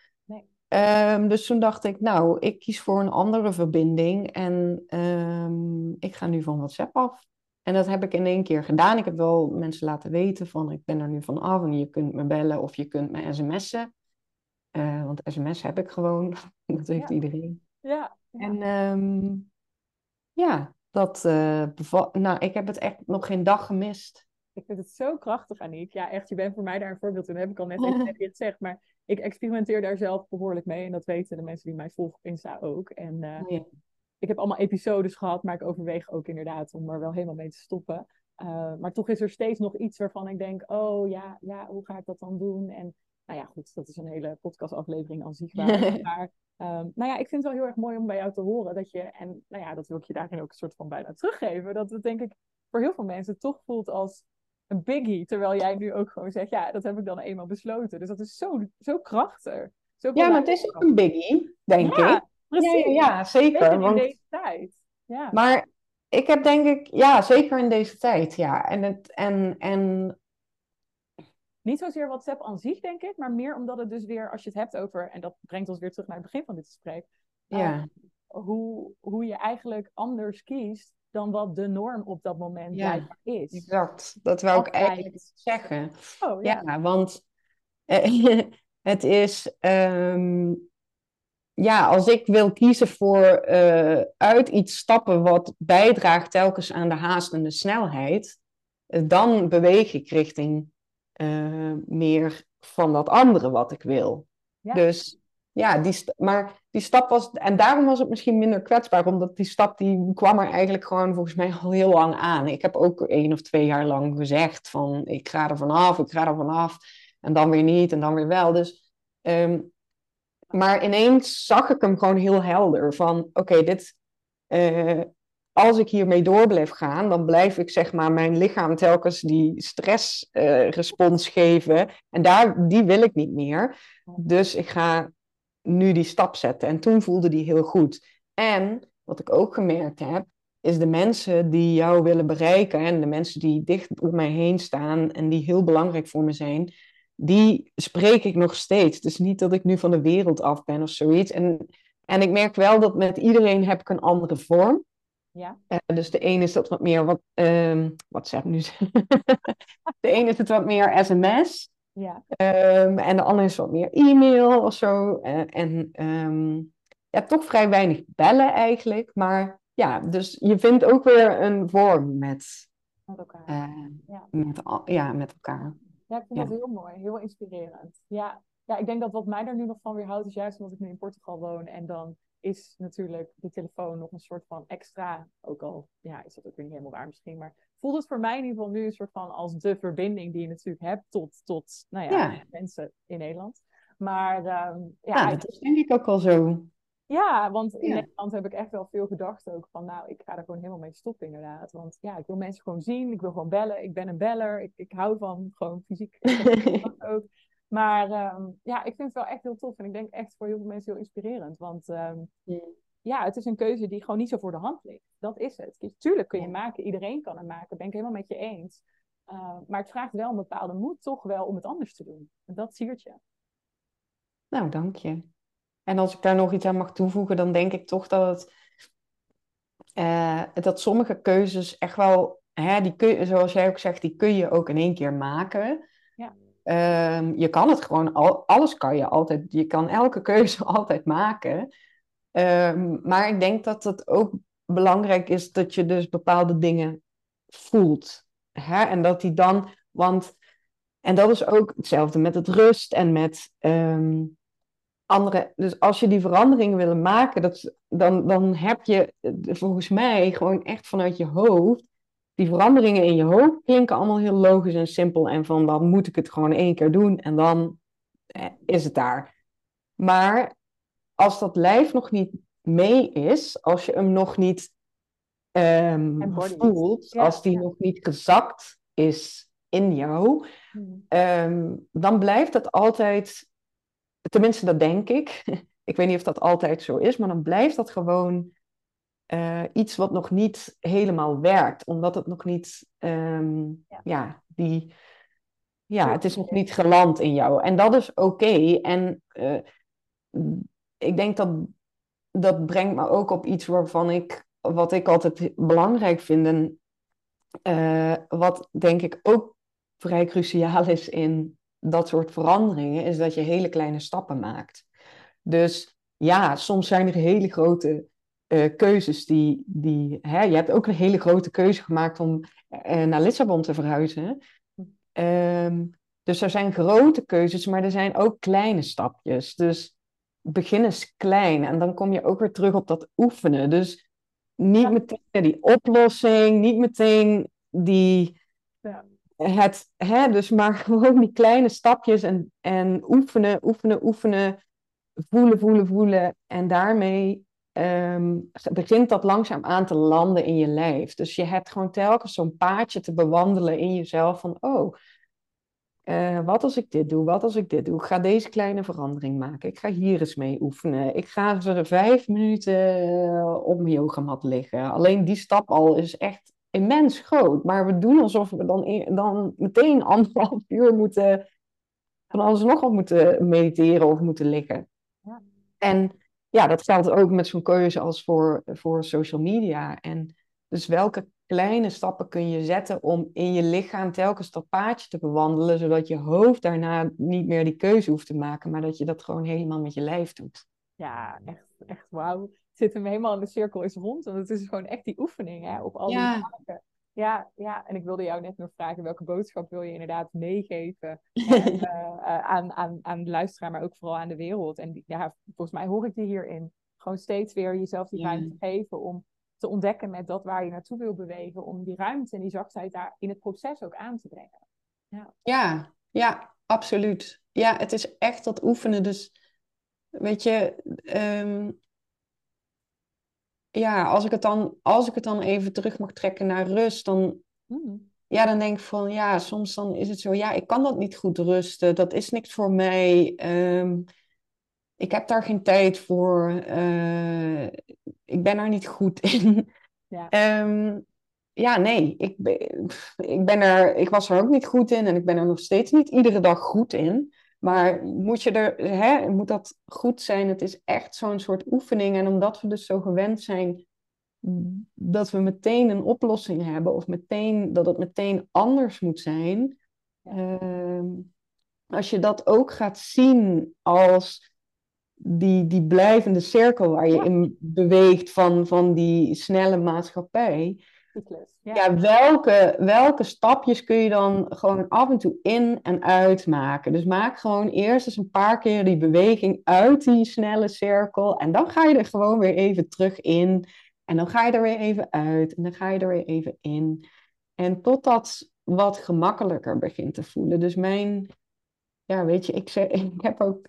C: Ehm, dus toen dacht ik, nou, ik kies voor een andere verbinding en ehm, ik ga nu van WhatsApp af. En dat heb ik in één keer gedaan. Ik heb wel mensen laten weten van, ik ben er nu van af en je kunt me bellen of je kunt me sms'en. Eh, want sms heb ik gewoon, dat heeft
B: Ja.
C: iedereen.
B: Ja, ja.
C: En ehm, ja, dat eh nou, ik heb het echt nog geen dag gemist.
B: Ik vind het zo krachtig, Aniek. Ja, echt, je bent voor mij daar een voorbeeld in. Dat heb ik al net even tegen je gezegd. Maar ik experimenteer daar zelf behoorlijk mee. En dat weten de mensen die mij volgen op Insta ook. En eh,
C: Ja.
B: ik heb allemaal episodes gehad, maar ik overweeg ook inderdaad om er wel helemaal mee te stoppen. Uh, maar toch is er steeds nog iets waarvan ik denk, oh ja, ja, hoe ga ik dat dan doen? En nou ja, goed, dat is een hele podcastaflevering aan zich waard. maar um, nou ja, ik vind het wel heel erg mooi om bij jou te horen dat je, en nou ja, dat wil ik je daarin ook een soort van bijna teruggeven, dat het denk ik voor heel veel mensen toch voelt als een biggie. Terwijl jij nu ook gewoon zegt, ja, dat heb ik dan eenmaal besloten. Dus dat is zo, zo krachtig. Zo
C: Ja, maar het is ook een biggie, denk
B: ja,
C: ik.
B: Precies.
C: Ja, ja, ja, zeker.
B: Zeker in
C: want...
B: deze tijd. Ja.
C: Maar ik heb denk ik, ja, zeker in deze tijd, ja. En, het, en, en
B: niet zozeer WhatsApp aan zich, denk ik, maar meer omdat het dus weer, als je het hebt over, en dat brengt ons weer terug naar het begin van dit gesprek,
C: ja.
B: uh, hoe, hoe je eigenlijk anders kiest dan wat de norm op dat moment
C: Ja,
B: is.
C: exact. Dat wou ik eigenlijk zeggen.
B: Oh ja.
C: Ja, want eh, het is, ehm, ja, als ik wil kiezen voor eh, uit iets stappen wat bijdraagt telkens aan de haast en de snelheid, eh, dan beweeg ik richting meer van dat andere wat ik wil.
B: Ja.
C: Dus ja, die maar die stap was, en daarom was het misschien minder kwetsbaar, omdat die stap die kwam er eigenlijk gewoon volgens mij al heel lang aan. Ik heb ook één of twee jaar lang gezegd van ik ga er vanaf, ik ga er vanaf, en dan weer niet en dan weer wel. Dus, ehm, maar ineens zag ik hem gewoon heel helder van oké, dit, eh, als ik hiermee door blijf gaan, dan blijf ik zeg maar mijn lichaam telkens die stressrespons geven. En daar, die wil ik niet meer. Dus ik ga nu die stap zetten. En toen voelde die heel goed. En wat ik ook gemerkt heb, is de mensen die jou willen bereiken en de mensen die dicht op mij heen staan en die heel belangrijk voor me zijn, die spreek ik nog steeds. Dus niet dat ik nu van de wereld af ben of zoiets. En, en ik merk wel dat met iedereen heb ik een andere vorm.
B: Ja.
C: Uh, dus de ene is dat wat meer wat, um, WhatsApp nu. de ene is het wat meer sms.
B: Ja.
C: Um, en de andere is wat meer e-mail of zo. Uh, en um, ja, toch vrij weinig bellen eigenlijk. Maar ja, dus je vindt ook weer een vorm met,
B: met elkaar.
C: Uh,
B: ja.
C: Met, ja, met elkaar.
B: Ja, ik vind ja. dat heel mooi, heel inspirerend. Ja. ja, ik denk dat wat mij er nu nog van weer houdt, is juist omdat ik nu in Portugal woon. En dan is natuurlijk die telefoon nog een soort van extra, ook al ja, is dat ook weer niet helemaal waar misschien, maar voelt het voor mij in ieder geval nu een soort van als de verbinding die je natuurlijk hebt tot, tot nou ja,
C: ja.
B: mensen in Nederland. Maar um, ja,
C: ja, dat is denk ik ook wel zo.
B: Ja, want in ja. Nederland heb ik echt wel veel gedacht ook van, nou, ik ga er gewoon helemaal mee stoppen inderdaad. Want ja, ik wil mensen gewoon zien, ik wil gewoon bellen, ik ben een beller, ik, ik hou van gewoon fysiek ook. Maar um, ja, ik vind het wel echt heel tof. En ik denk echt voor heel veel mensen heel inspirerend. Want um,
C: ja.
B: ja, het is een keuze die gewoon niet zo voor de hand ligt. Dat is het. Tuurlijk kun je maken, iedereen kan het maken. Ben ik helemaal met je eens. Uh, maar het vraagt wel een bepaalde moed toch wel om het anders te doen. En dat siert je.
C: Nou, dank je. En als ik daar nog iets aan mag toevoegen, dan denk ik toch dat het, uh, dat sommige keuzes echt wel, hè, die kun je, zoals jij ook zegt, die kun je ook in één keer maken. Um, je kan het gewoon, al, alles kan je altijd, je kan elke keuze altijd maken. Um, maar ik denk dat het ook belangrijk is dat je dus bepaalde dingen voelt. Hè? En dat die dan, want, en dat is ook hetzelfde met het rust en met um, andere. Dus als je die veranderingen wil maken, dat, dan, dan heb je volgens mij gewoon echt vanuit je hoofd die veranderingen in je hoofd klinken allemaal heel logisch en simpel. En van dan moet ik het gewoon één keer doen en dan eh, is het daar. Maar als dat lijf nog niet mee is, als je hem nog niet ehm, voelt,
B: Ja,
C: als die
B: ja.
C: nog niet gezakt is in jou,
B: Hmm.
C: ehm, dan blijft dat altijd, tenminste dat denk ik, ik weet niet of dat altijd zo is, maar dan blijft dat gewoon eh, iets wat nog niet helemaal werkt, omdat het nog niet, ehm,
B: Ja.
C: ja, die, ja, het is nog niet geland in jou. En dat is oké. En eh, ik denk dat dat brengt me ook op iets waarvan ik, wat ik altijd belangrijk vind en eh, wat denk ik ook vrij cruciaal is in dat soort veranderingen, is dat je hele kleine stappen maakt. Dus ja, soms zijn er hele grote eh, keuzes die, die hè, je hebt ook een hele grote keuze gemaakt om eh, naar Lissabon te verhuizen. Ehm, dus er zijn grote keuzes, maar er zijn ook kleine stapjes. Dus begin eens klein en dan kom je ook weer terug op dat oefenen. Dus niet
B: Ja.
C: meteen die oplossing, niet meteen die,
B: Ja.
C: het, hè, dus maar gewoon die kleine stapjes en, en oefenen, oefenen, oefenen, voelen, voelen, voelen. En daarmee ehm, begint dat langzaam aan te landen in je lijf. Dus je hebt gewoon telkens zo'n paadje te bewandelen in jezelf van, oh, eh, wat als ik dit doe? Wat als ik dit doe? Ik ga deze kleine verandering maken. Ik ga hier eens mee oefenen. Ik ga voor vijf minuten eh, op mijn yogamat liggen. Alleen die stap al is echt immens groot. Maar we doen alsof we dan, e- dan meteen anderhalf uur moeten van alles nog wat moeten mediteren of moeten liggen.
B: Ja.
C: En ja, dat geldt ook met zo'n keuze als voor, voor social media. En dus welke kleine stappen kun je zetten om in je lichaam telkens dat paadje te bewandelen, zodat je hoofd daarna niet meer die keuze hoeft te maken, maar dat je dat gewoon helemaal met je lijf doet.
B: Ja, echt, echt wauw. Zit hem helemaal in de cirkel is rond. Want het is gewoon echt die oefening hè, op al die
C: Ja.
B: vlakken. Ja, ja, en ik wilde jou net nog vragen, welke boodschap wil je inderdaad meegeven eh, eh, aan, aan, aan de luisteraar, maar ook vooral aan de wereld. En die- ja, volgens mij hoor ik die hierin. Gewoon steeds weer jezelf die
C: Ja.
B: ruimte geven om te ontdekken met dat waar je naartoe wil bewegen, om die ruimte en die zachtheid daar in het proces ook aan te brengen.
C: Ja, ja, absoluut. Ja, het is echt dat oefenen. Dus weet je, ehm, ja, als ik het dan, als ik het dan even terug mag trekken naar rust, dan,
B: Hmm.
C: ja, dan denk ik van, ja, soms dan is het zo, ja, ik kan dat niet goed rusten. Dat is niks voor mij. Ehm, ik heb daar geen tijd voor. eh, ik ben er niet goed in.
B: Ja.
C: Ehm, ja, nee, ik ben, ik ben er, ik was er ook niet goed in en ik ben er nog steeds niet iedere dag goed in. Maar moet je er, hè, moet dat goed zijn? Het is echt zo'n soort oefening. En omdat we dus zo gewend zijn dat we meteen een oplossing hebben, of meteen, dat het meteen anders moet zijn. ehm, als je dat ook gaat zien als die, die blijvende cirkel waar je in beweegt van, van die snelle maatschappij.
B: Cyclus. Ja.
C: Ja, welke, welke stapjes kun je dan gewoon af en toe in en uit maken? Dus maak gewoon eerst eens een paar keer die beweging uit die snelle cirkel. En dan ga je er gewoon weer even terug in. En dan ga je er weer even uit. En dan ga je er weer even in. En totdat wat gemakkelijker begint te voelen. Dus mijn, ja, weet je, ik, zei, ik heb ook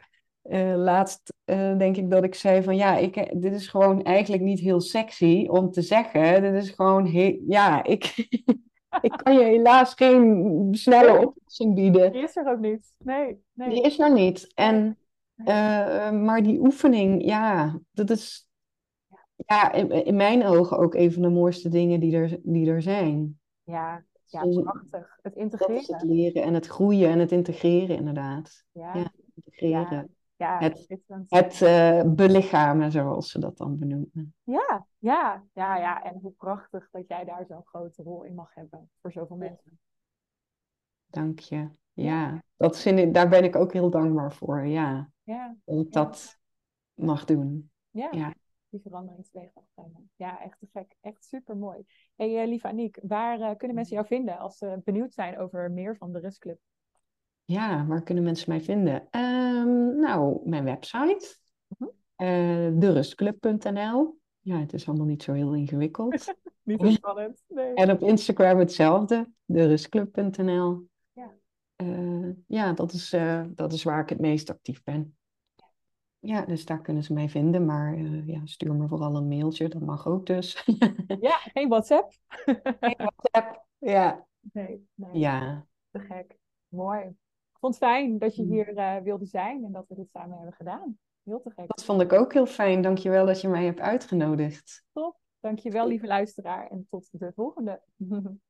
C: eh, laatst, eh, denk ik dat ik zei van ja, ik, dit is gewoon eigenlijk niet heel sexy om te zeggen. Dit is gewoon heel, ja, ik, ik kan je helaas geen snelle oplossing bieden.
B: Die is er ook niet. Nee, nee.
C: Die is er niet. En, eh, maar die oefening, ja, dat is ja, in, in mijn ogen ook een van de mooiste dingen die er, die er zijn.
B: Ja, ja,
C: Dus
B: prachtig. Het
C: is het
B: integreren.
C: leren en het groeien en het integreren, inderdaad.
B: Ja,
C: Ja, integreren.
B: ja,
C: Het-
B: schitterend.
C: Het eh, belichamen, zoals ze dat dan benoemen.
B: Ja, ja, ja, ja. En hoe prachtig dat jij daar zo'n grote rol in mag hebben voor zoveel mensen.
C: Dank je. Ja, dat vind ik, daar ben ik ook heel dankbaar voor. Ja,
B: Ja,
C: dat ik dat mag doen.
B: ja.
C: Ja.
B: Die verandering teweeg mag brengen. Ja, echt te gek. Echt super mooi. Hey, eh, lieve Aniek, waar eh, kunnen mensen jou vinden als ze benieuwd zijn over meer van de Rustclub?
C: Ja, waar kunnen mensen mij vinden? Ehm, nou, mijn website,
B: Mhm.
C: eh derustclub.nl. Ja, het is allemaal niet zo heel ingewikkeld.
B: Niet zo spannend. Nee.
C: En op Instagram hetzelfde, derustclub.nl.
B: Ja.
C: Eh, ja, dat is, eh, dat is waar ik het meest actief ben. ja, dus daar kunnen ze mij vinden. Maar ja, stuur me vooral een mailtje, dat mag ook dus.
B: Ja, geen WhatsApp.
C: Geen WhatsApp. Ja.
B: Nee, nee,
C: Ja.
B: te gek. Mooi. Ik vond het fijn dat je
C: Mm.
B: hier eh, wilde zijn en dat we dit samen hebben gedaan. Heel te gek.
C: Dat vond ik ook heel fijn. Dankjewel dat je mij hebt uitgenodigd.
B: Dankjewel, lieve luisteraar. En tot de volgende.